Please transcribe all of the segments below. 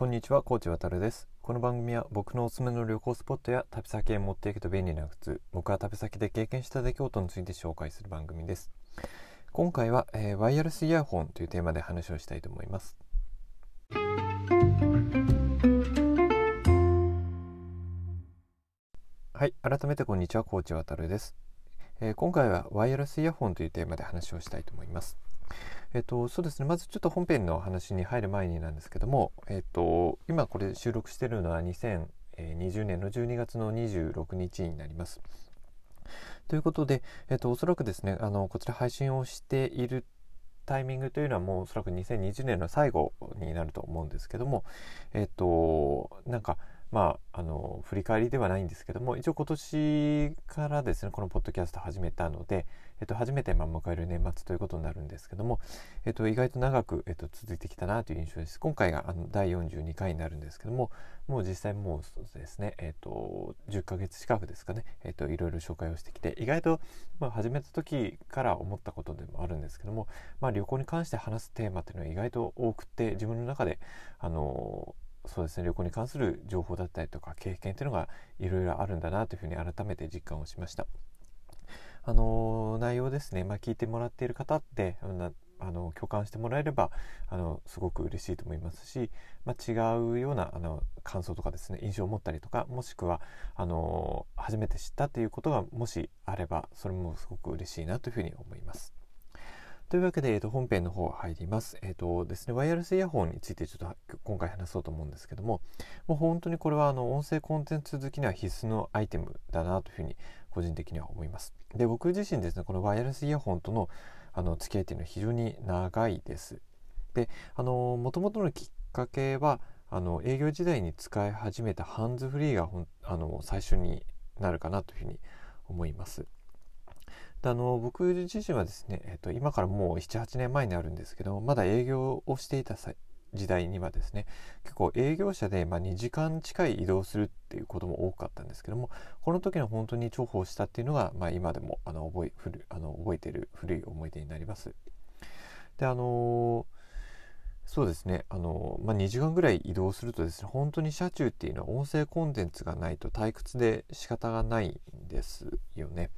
こんにちは、コーチ渡るです。この番組は僕のおすすめの旅行スポットや旅先へ持っていくと便利な靴、僕は旅先で経験した出来事について紹介する番組です。今回は、えー、ワイヤレスイヤホンというテーマで話をしたいと思います。はい、改めてこんにちは、コーチ渡るです。えー、今回はワイヤレスイヤホンというテーマで話をしたいと思います。えっと、そうですね。まずちょっと本編の話に入る前になんですけども、えっと、今これ収録してるのは2020年の12月の26日になります。ということで、えっと、おそらくですね、あの、こちら配信をしているタイミングというのはもうおそらく2020年の最後になると思うんですけども、えっと、なんか、まあ、あの振り返りではないんですけども一応今年からですねこのポッドキャスト始めたので、えっと、初めて迎える年末ということになるんですけども、えっと、意外と長く、えっと、続いてきたなという印象です。今回があの第42回になるんですけどももう実際もうですね、えっと、10ヶ月近くですかね、えっと、いろいろ紹介をしてきて意外と、ま、始めた時から思ったことでもあるんですけども、まあ、旅行に関して話すテーマっていうのは意外と多くて自分の中であのそうですね旅行に関する情報だったりとか経験っていうのがいろいろあるんだなというふうに改めて実感をしました。あの内容ですね、まあ、聞いてもらっている方ってあの共感してもらえればあのすごく嬉しいと思いますし、まあ、違うようなあの感想とかですね印象を持ったりとかもしくはあの初めて知ったということがもしあればそれもすごく嬉しいなというふうに思います。というわけで、えー、と本編の方入ります。えっ、とですね、ワイヤレスイヤホンについてちょっと今回話そうと思うんですけども、もう本当にこれはあの音声コンテンツ好きには必須のアイテムだなというふうに個人的には思います。で、僕自身ですね、このワイヤレスイヤホンとのあの付き合いっていうのは非常に長いです。で、あの、もともとのきっかけは、あの営業時代に使い始めたハンズフリーがほんあの最初になるかなというふうに思います。であの僕自身はですね、えーと、今からもう78年前になるんですけどまだ営業をしていた時代にはですね結構営業車で、ま、2時間近い移動するっていうことも多かったんですけどもこの時の本当に重宝したっていうのが、まあ、今でもあの覚え古あの覚えてる古い思い出になります。であのそうですねあの、まあ、2時間ぐらい移動するとですね本当に車中っていうのは音声コンテンツがないと退屈で仕方がないんですよね。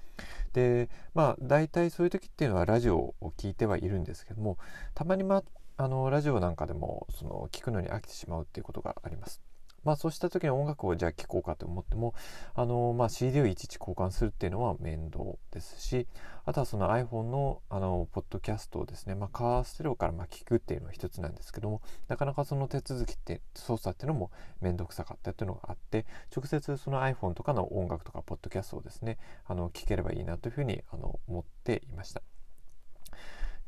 でまあ大体そういう時っていうのはラジオを聞いてはいるんですけどもたまに、まあ、のラジオなんかでもその聞くのに飽きてしまうっていうことがあります。まあそうした時に音楽をじゃあ聴こうかと思っても、あのまあ、CD をいちいち交換するっていうのは面倒ですし、あとはその iPhone のあのポッドキャストをですね、まあ、カーステレオからまあ聞くっていうのは一つなんですけども、なかなかその手続きって操作っていうのも面倒くさかったっていうのがあって、直接その iPhone とかの音楽とかポッドキャストをですね、あの聞ければいいなというふうにあの思っていました。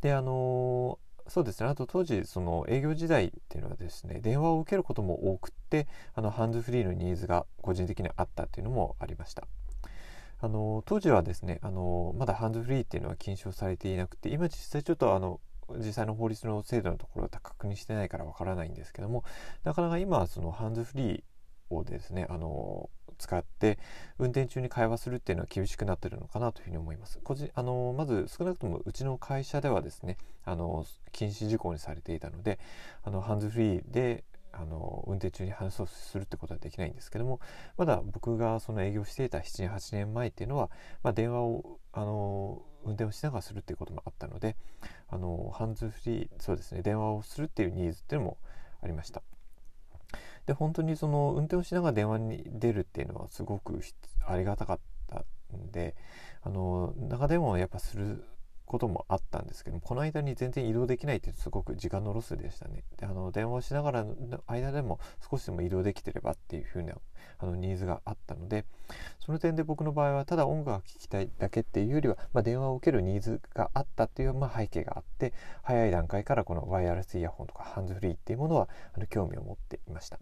で、あのそうですね。あと当時その営業時代っていうのはですね電話を受けることも多くってあのハンズフリーのニーズが個人的にあったっていうのもありました。あの当時はですねあのまだハンズフリーっていうのは禁止をされていなくて今実際ちょっとあの実際の法律の制度のところは確認してないからわからないんですけどもなかなか今はそのハンズフリーをですねあの使って運転中に会話するっていうのは厳しくなってるのかなというふうに思います。個人あのまず少なくともうちの会社ではですねあの禁止事項にされていたのであのハンズフリーであの運転中に話をするってことはできないんですけどもまだ僕がその営業していた78年前っていうのは、まあ、電話をあの運転をしながらするっていうこともあったのであのハンズフリーそうですね電話をするっていうニーズっていうのもありました。で本当にその運転をしながら電話に出るっていうのはすごくありがたかったんであの長電話をやっぱすることもあったんですけどこの間に全然移動できないってすごく時間のロスでしたね。であの電話をしながらの間でも少しでも移動できてればっていう風なあのニーズがあったのでその点で僕の場合はただ音楽が聴きたいだけっていうよりは、まあ、電話を受けるニーズがあったっていう、まあ、背景があって早い段階からこのワイヤレスイヤホンとかハンズフリーっていうものはあの興味を持っていました。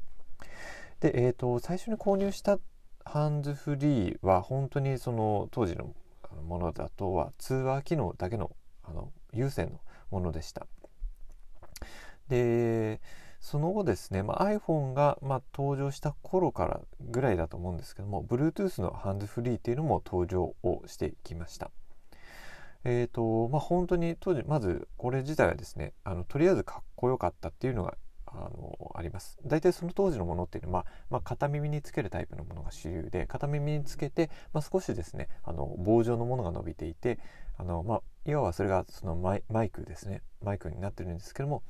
で、えーと、最初に購入したハンズフリーは本当にその当時のものだとは通話機能だけのあの有線のものでした。でその後ですね、まあ、iPhone が、まあ、登場した頃からぐらいだと思うんですけども Bluetooth のハンズフリーっていうのも登場をしてきました。えーとまあ、本当に当時まずこれ自体はですねあのとりあえずかっこよかったっていうのがあのあります。大体その当時のものっていうのは、まあ、片耳につけるタイプのものが主流で片耳につけて、まあ、少しですねあの棒状のものが伸びていてあの、まあ、いわばそれがそのマイマイクですね。マイクになってるんですけども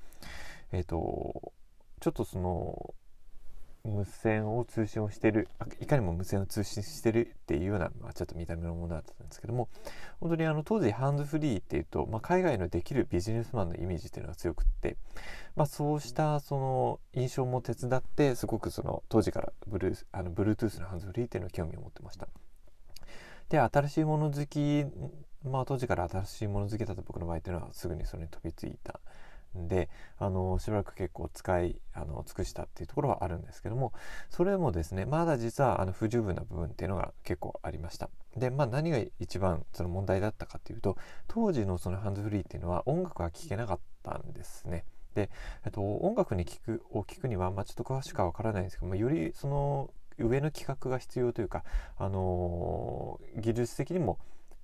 えっ、ー、とちょっとその無線を通信をしてるいかにも無線を通信してるっていうような、まあ、ちょっと見た目のものだったんですけども本当にあの当時ハンズフリーっていうと、まあ、海外のできるビジネスマンのイメージっていうのが強くって、まあ、そうしたその印象も手伝ってすごくその当時からブルーあの Bluetooth のハンズフリーっていうのを興味を持ってました。で新しいもの好きまあ当時から新しいもの好きだった僕の場合っていうのはすぐにそれに飛びついたであのしばらく結構使いあの尽くしたっていうところはあるんですけどもそれもですねまだ実はあの不十分な部分っていうのが結構ありました。でまあ何が一番その問題だったかっていうと当時のそのハンズフリーっていうのは音楽が聴けなかったんですね。で、えっと、音楽に聞くを聞くには、まあ、ちょっと詳しくは分からないんですけど、まあ、よりその上の企画が必要というか、あのー、技術的にも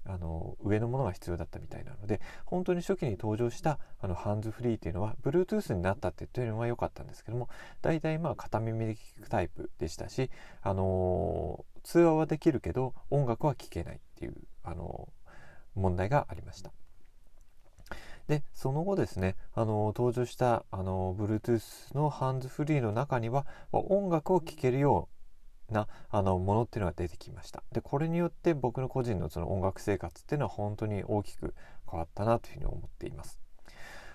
あの上のものが必要だったみたいなので本当に初期に登場したあのハンズフリーっていうのは Bluetooth になったって言ってるのは良かったんですけども大体まあ片耳で聞くタイプでしたし、あの通話はできるけど音楽は聴けないっていう、あの問題がありました。でその後ですねあの登場したあの Bluetooth のハンズフリーの中にはま音楽を聴けるようなあのものっていうのが出てきました。でこれによって僕の個人のその音楽生活っていうのは本当に大きく変わったなというふうに思っています。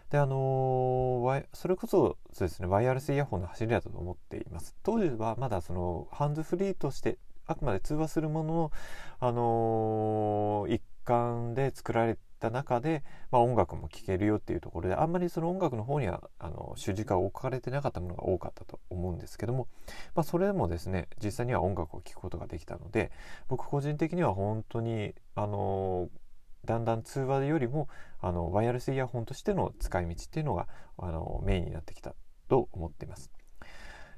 であのー、それこそそうですねワイヤレスイヤホンの走りだと思っています。当時はまだそのハンズフリーとしてあくまで通話するものの、あのー、一環で作られた中で、まあ、音楽も聴けるよっていうところであんまりその音楽の方にはあの主軸が置かれてなかったものが多かったと思うんですけども、まあ、それでもですね実際には音楽を聴くことができたので僕個人的には本当にあのだんだん通話よりもあのワイヤレスイヤホンとしての使い道っていうのがあのメインになってきたと思っています。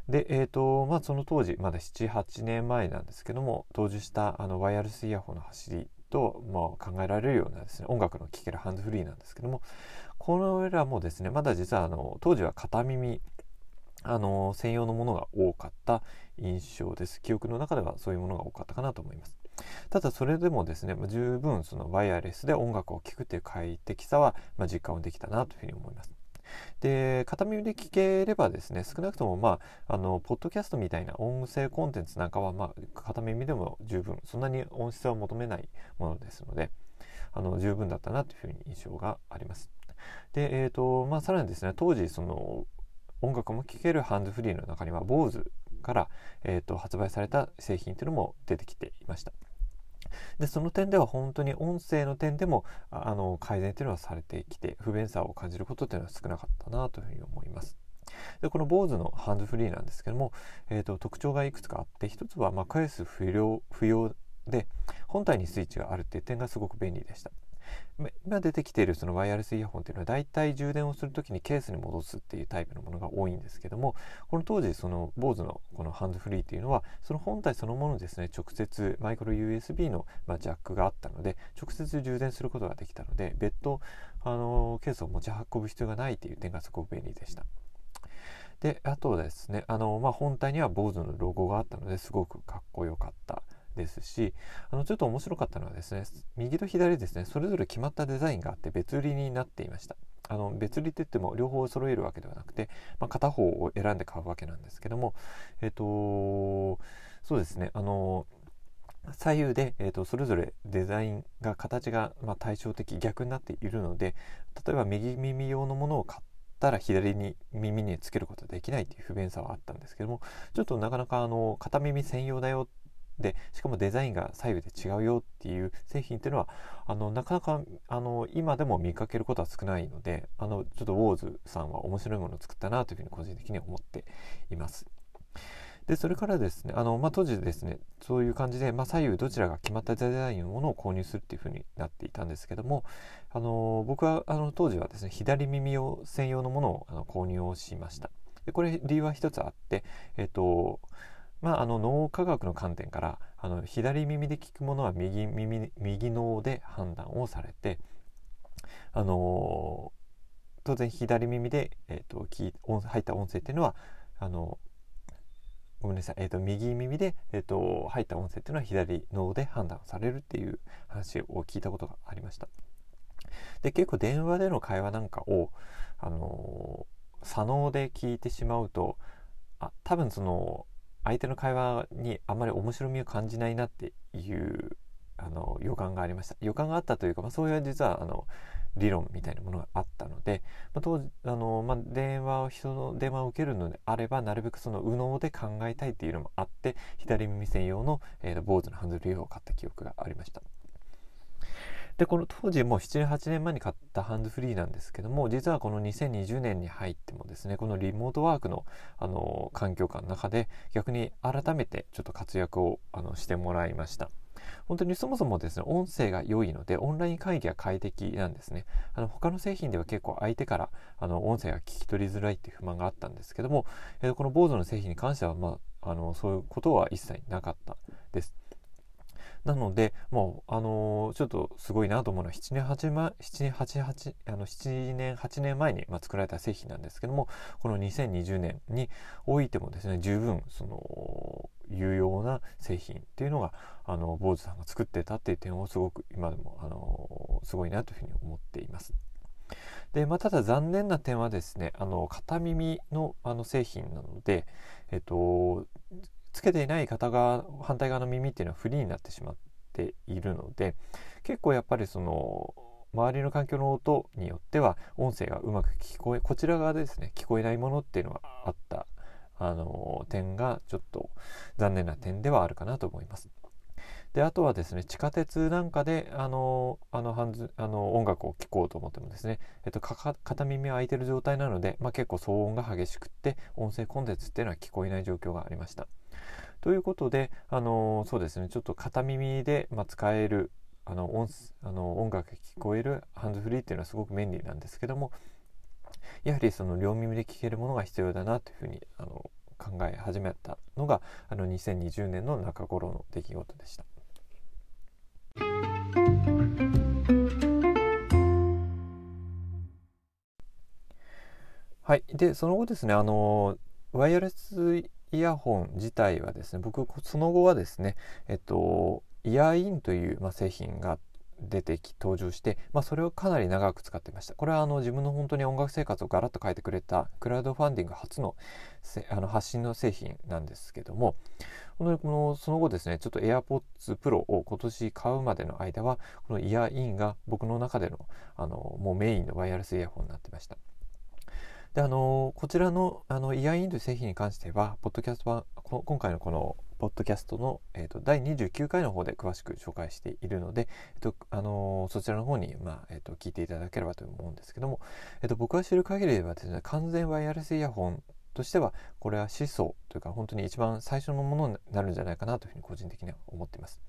で、えーとまあ、その当時まだ78年前なんですけども登場したあのワイヤレスイヤホンの走りと、まあ、考えられるようなですね音楽の聴けるハンズフリーなんですけどもこのらもですねまだ実はあの当時は片耳あの専用のものが多かった印象です。記憶の中ではそういうものが多かったかなと思います。ただそれでもですね十分そのワイヤレスで音楽を聴くっていう快適さは、まあ、実感をできたなというふうに思います。で片耳で聞ければですね少なくともまああのポッドキャストみたいな音声コンテンツなんかはまあ片耳でも十分そんなに音質は求めないものですのであの十分だったなというふうに印象があります。で、えーとまあ、さらにですね当時その音楽も聴けるハンズフリーの中には BOSE から、えーと発売された製品というのも出てきていました。でその点では本当に音声の点でもあの改善というのはされてきて不便さを感じることというのは少なかったなというふうに思います。でこの BOSE のハンズフリーなんですけども、えーと、特徴がいくつかあって一つは、まあ、返す不要不要で本体にスイッチがあるっていう点がすごく便利でした。今出てきているそのワイヤレスイヤホンっていうのは大体充電をする時にケースに戻すっていうタイプのものが多いんですけどもこの当時その BOSE のこのハンズフリーっていうのはその本体そのものですね直接マイクロ USB の、まジャックがあったので直接充電することができたので別途あのケースを持ち運ぶ必要がないっていう点がすごく便利でした。であとですねあの、まあ、本体には BOSE のロゴがあったのですごくかっこよかったですしあのちょっと面白かったのはですね右と左ですねそれぞれ決まったデザインがあって別売りになっていました。あの別売りって言っても両方揃えるわけではなくて、まあ、片方を選んで買うわけなんですけどもえっ、とそうですねあの左右で、えーと、それぞれデザインが形が、まあ、対照的逆になっているので例えば右耳用のものを買ったら左に耳につけることができないという不便さはあったんですけどもちょっとなかなかあの片耳専用だよでしかもデザインが左右で違うよっていう製品っていうのはあのなかなかあの今でも見かけることは少ないのであのちょっとウォーズさんは面白いものを作ったなというふうに個人的には思っています。でそれからですねあの、まあ、当時ですねそういう感じで、まあ、左右どちらが決まったデザインのものを購入するっていうふうになっていたんですけどもあの僕はあの当時はですね左耳用専用のものをあの購入をしましたでこれ理由は一つあってえっ、とまあ、あの脳科学の観点からあの左耳で聞くものは右耳右脳で判断をされて、あの当然左耳で、えーと、聞入った音声っていうのはあのごめんなさい、えーと、右耳で、えーと、入った音声っていうのは左脳で判断されるっていう話を聞いたことがありました。で結構電話での会話なんかを、あのー、左脳で聞いてしまうとあ多分その相手の会話にあんまり面白みを感じないなっていうあの予感がありました予感があったというか、まあ、そういう実はあの理論みたいなものがあったので、まあ、当時あの、まあ、電話を人の電話を受けるのであればなるべくその右脳で考えたいっていうのもあって左耳専用の、えー、坊主のハンズル用を買った記憶がありました。でこの当時もう7年8年前に買ったハンズフリーなんですけども実はこの2020年に入ってもですねこのリモートワークのあの環境下の中で逆に改めてちょっと活躍をあのしてもらいました。本当にそもそもですね、音声が良いので、オンライン会議は快適なんですね。あの、他の製品では結構相手から、あの、音声が聞き取りづらいっていう不満があったんですけども、えー、この BOSE の製品に関しては、まあ、あの、そういうことは一切なかったです。なので、もう、あのー、ちょっとすごいなと思うのは、7年8、年8、8あの7年、8年前に、まあ、作られた製品なんですけども、この2020年においてもですね、十分、その、有用な製品っていうのが、坊主さんが作ってたっていう点をすごく今でも、あのー、すごいなというふうに思っています。で、まあ、ただ残念な点はですね、あの、片耳のあの製品なので、えっと、つけていない片側反対側の耳っていうのはフリーになってしまっているので結構やっぱりその周りの環境の音によっては音声がうまく聞こえこちら側でですね聞こえないものっていうのがあったあの点がちょっと残念な点ではあるかなと思います。であとはですね地下鉄なんかであのあのハンズあの音楽を聴こうと思ってもですね、えっと、片耳は開いてる状態なので、まあ、結構騒音が激しくって音声コンテンツっていうのは聞こえない状況がありました。ということで、あのそうですね、ちょっと片耳で、まあ、使えるあの音あの音楽が聞こえるハンズフリーっていうのはすごく便利なんですけどもやはりその両耳で聞けるものが必要だなというふうにあの考え始めたのがあの2020年の中頃の出来事でした。はい。で、その後ですね、あの、ワイヤレスイヤホン自体はですね僕その後はですねえっとイヤーインという、まあ、製品が出てき登場して、まあ、それをかなり長く使っていました。これはあの自分の本当に音楽生活をガラッと変えてくれたクラウドファンディング初のせあの発信の製品なんですけどもこのこのその後ですねちょっと AirPods Pro を今年買うまでの間はこのイヤーインが僕の中でのあのもうメインのワイヤレスイヤホンになってました。であのこちらのあのイヤーインという製品に関しては、ポッドキャストは今回のこのポッドキャストの、えーと、第29回の方で詳しく紹介しているので、えーとあのそちらの方に、まあえーと、聞いていただければと思うんですけども、えー、と僕が知る限りではですね完全ワイヤレスイヤホンとしてはこれは思想というか本当に一番最初のものになるんじゃないかなというふうに個人的には思っています。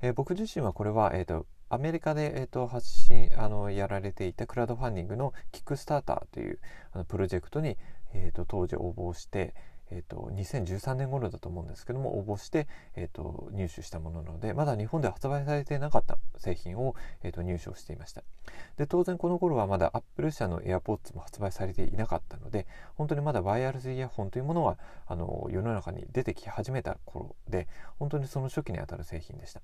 えー、僕自身はこれは、えーとアメリカで、えーと、発信あのやられていたクラウドファンディングのキックスターターというあのプロジェクトに、えーと、当時応募して、えーと、2013年頃だと思うんですけども応募して、えー、と入手したものなのでまだ日本では発売されていなかった製品を、えー、と入手をしていました。で当然この頃はまだアップル社の AirPods も発売されていなかったので本当にまだワイヤレスイヤホンというものはあの世の中に出てき始めた頃で本当にその初期にあたる製品でした。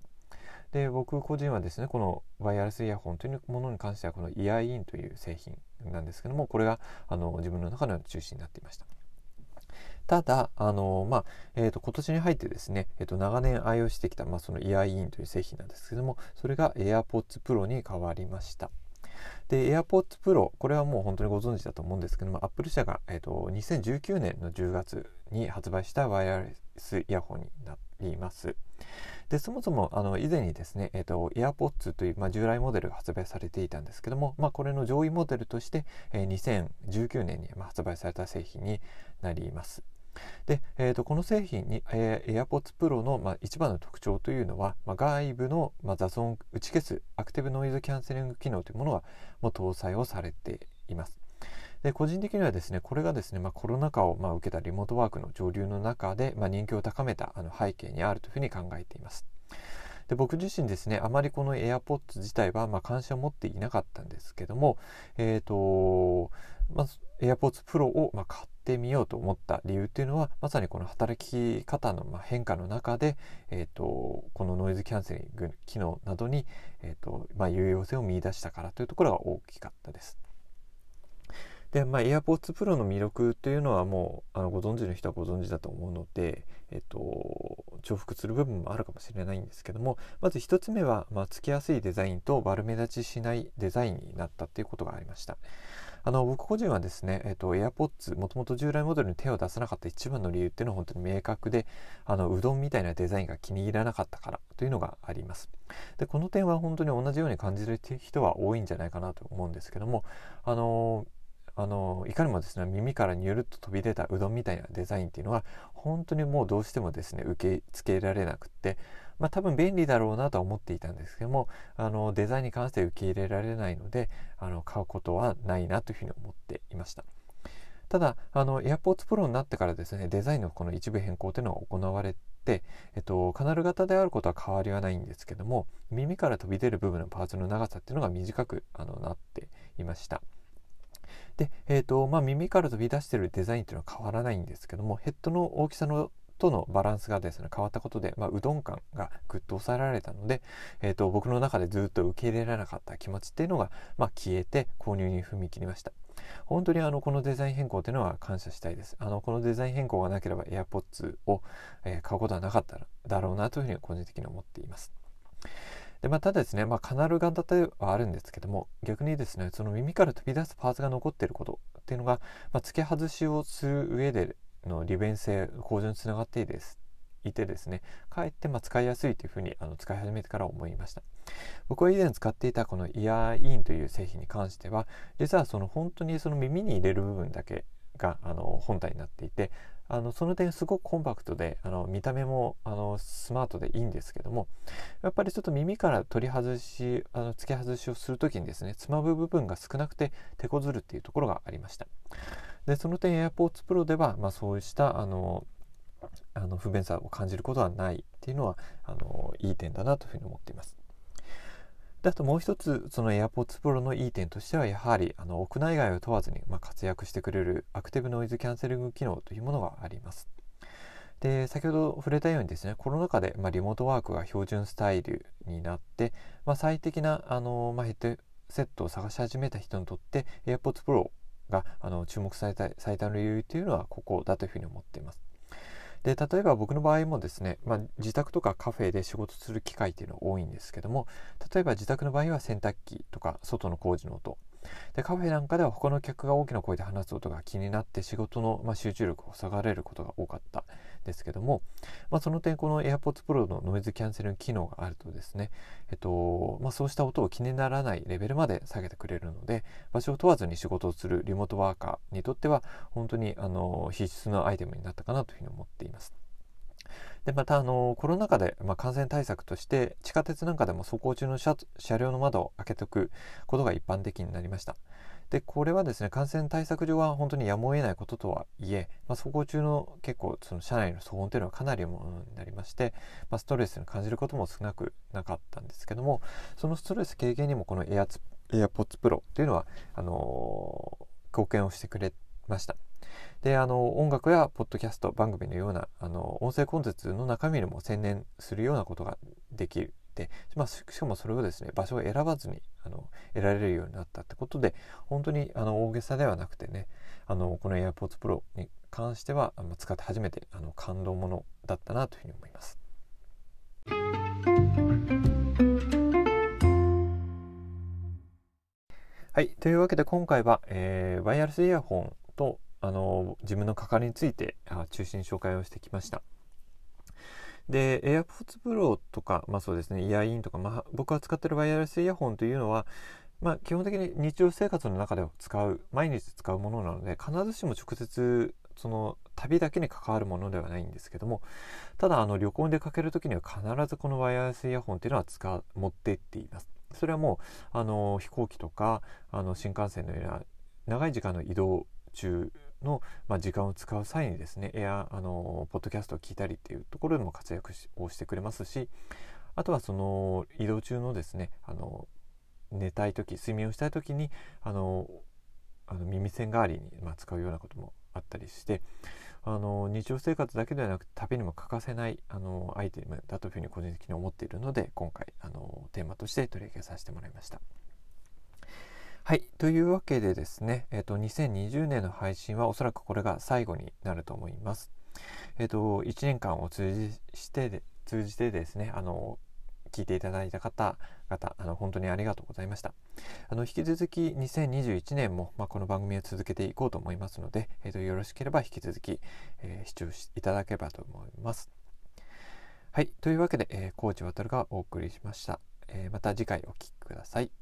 で僕個人はですねこのワイヤレスイヤホンというものに関してはこのイヤーインという製品なんですけどもこれがあの自分の中の中心になっていました。ただ、あのまあえーと、今年に入ってですね、えーと、長年愛用してきた、まあ、そのイヤーインという製品なんですけどもそれが AirPods Pro に変わりました。で AirPods Pro これはもう本当にご存知だと思うんですけども Apple 社が、えーと2019年の10月に発売したワイヤレスイヤホンになります。でそもそもあの以前にですね、えーと、AirPods という、まあ、従来モデルが発売されていたんですけども、まあ、これの上位モデルとして、えー、2019年に、発売された製品になります。で、えーと、この製品に、えー、AirPods Pro の、まあ、一番の特徴というのは、まあ、外部の、まあ、雑音打ち消すアクティブノイズキャンセリング機能というものがもう搭載をされています。で個人的にはですねこれがですね、まあ、コロナ禍をまあ受けたリモートワークの上流の中で、まあ、人気を高めたあの背景にあるというふうに考えています。で僕自身ですねあまりこの AirPods 自体はまあ関心を持っていなかったんですけどもえ、ー、とまず AirPods Pro をまあ買ってみようと思った理由っていうのはまさにこの働き方のまあ変化の中で、えーと、このノイズキャンセリング機能などに、えーとまあ、有用性を見いだしたからというところが大きかったです。で、まあ、AirPods Pro の魅力というのはもうあのご存知の人はご存知だと思うので、えっと、重複する部分もあるかもしれないんですけどもまず1つ目は、まあ、つきやすいデザインと悪目立ちしないデザインになったということがありました。あの僕個人はですね、えっと、AirPods もともと従来モデルに手を出さなかった一番の理由っていうのは本当に明確であのうどんみたいなデザインが気に入らなかったからというのがありますでこの点は本当に同じように感じる人は多いんじゃないかなと思うんですけどもあのあのいかにもですね耳からニュルっと飛び出たうどんみたいなデザインっていうのは本当にもうどうしてもですね受け付けられなくってまあ多分便利だろうなとは思っていたんですけどもあのデザインに関して受け入れられないのであの買うことはないなというふうに思っていました。ただあの AirPods Pro になってからですねデザインのこの一部変更というのが行われて、えっと、カナル型であることは変わりはないんですけども耳から飛び出る部分のパーツの長さっていうのが短くあのなっていました。で、えーとまあ、耳から飛び出してるデザインっていうのは変わらないんですけどもヘッドの大きさのとのバランスがですね変わったことで、まあ、うどん感がぐっと抑えられたので、えーと、僕の中でずっと受け入れられなかった気持ちっていうのが、まあ、消えて購入に踏み切りました。本当にあのこのデザイン変更というのは感謝したいです。あのこのデザイン変更がなければ AirPods を、えー、買うことはなかっただろうなというふうに個人的に思っています。でまたですね、まあ、カナル型ではあるんですけども逆にですねその耳から飛び出すパーツが残っていることっていうのが、まあ、付け外しをする上での利便性向上につながっていいですいてですねかえってま使いやすいというふうにあの使い始めてから思いました。僕は以前使っていたこのイヤーインという製品に関しては実はその本当にその耳に入れる部分だけがあの本体になっていてあのその点すごくコンパクトであの見た目もあのスマートでいいんですけどもやっぱりちょっと耳から取り外しあの付け外しをする時にですねつまむ部分が少なくて手こずるっていうところがありました。でその点 AirPods Pro では、まあ、そうしたあのあの不便さを感じることはないっていうのはあのいい点だなというふうに思っています。であともう一つその AirPods Pro のいい点としてはやはりあの屋内外を問わずに、まあ、活躍してくれるアクティブノイズキャンセリング機能というものがあります。で先ほど触れたようにですねコロナ禍で、まあ、リモートワークが標準スタイルになって、まあ、最適なあの、まあ、ヘッドセットを探し始めた人にとって AirPods Pro があの注目された最大の理由というのはここだというふうに思っています。で例えば僕の場合もですね、まあ、自宅とかカフェで仕事する機会っていうのは多いんですけども例えば自宅の場合は洗濯機とか外の工事の音でカフェなんかでは他の客が大きな声で話す音が気になって仕事の、まあ、集中力を下がれることが多かったですけども、まあ、その点この AirPods Pro のノイズキャンセル機能があるとですね、えっとまあ、そうした音を気にならないレベルまで下げてくれるので場所を問わずに仕事をするリモートワーカーにとっては本当にあの必須のアイテムになったかなというふうに思っています。でまたあのコロナ禍で、まあ、感染対策として地下鉄なんかでも走行中の車両の窓を開けておくことが一般的になりました。でこれはですね感染対策上は本当にやむを得ないこととはいえ、まあ、走行中の結構その車内の騒音というのはかなりものになりまして、まあ、ストレスに感じることも少なくなかったんですけどもそのストレス軽減にもこの AirPods Pro というのはあのー、貢献をしてくれました。であの音楽やポッドキャスト番組のようなあの音声コンテンツの中身にも専念するようなことができるで、まあ、しかもそれをですね場所を選ばずにあの得られるようになったってことで本当にあの大げさではなくてねあのこの AirPods Pro に関してはあの使って初めてあの感動ものだったなというふうに思います。はい。というわけで今回は、えー、ワイヤレスイヤホンとあの自分の関わりについて中心に紹介をしてきました。で AirPods Pro とか、まあそうですね、イヤーインとか、まあ、僕が使ってるワイヤレスイヤホンというのは、まあ、基本的に日常生活の中で使う毎日使うものなので必ずしも直接その旅だけに関わるものではないんですけどもただあの旅行に出かける時には必ずこのワイヤレスイヤホンっていうのは使う持って行っていますそれはもうあの飛行機とかあの新幹線のような長い時間の移動中の、まあ、時間を使う際にですねエアあのポッドキャストを聞いたりっていうところでも活躍をしてくれますしあとはその移動中のですねあの寝たい時睡眠をしたい時にあのあの耳栓代わりに、まあ、使うようなこともあったりしてあの日常生活だけではなく旅にも欠かせないあのアイテムだというふうに個人的に思っているので今回あのテーマとして取り上げさせてもらいました。はい。というわけでですね、えっ、と、2020年の配信はおそらくこれが最後になると思います。えっ、と、1年間を通じして、通じてですね、あの、聞いていただいた方々、あの、本当にありがとうございました。あの、引き続き2021年も、まあ、この番組を続けていこうと思いますので、えっ、と、よろしければ引き続き、えー、視聴いただければと思います。はい。というわけで、えー、コーチ渡がお送りしました。えー、また次回お聴きください。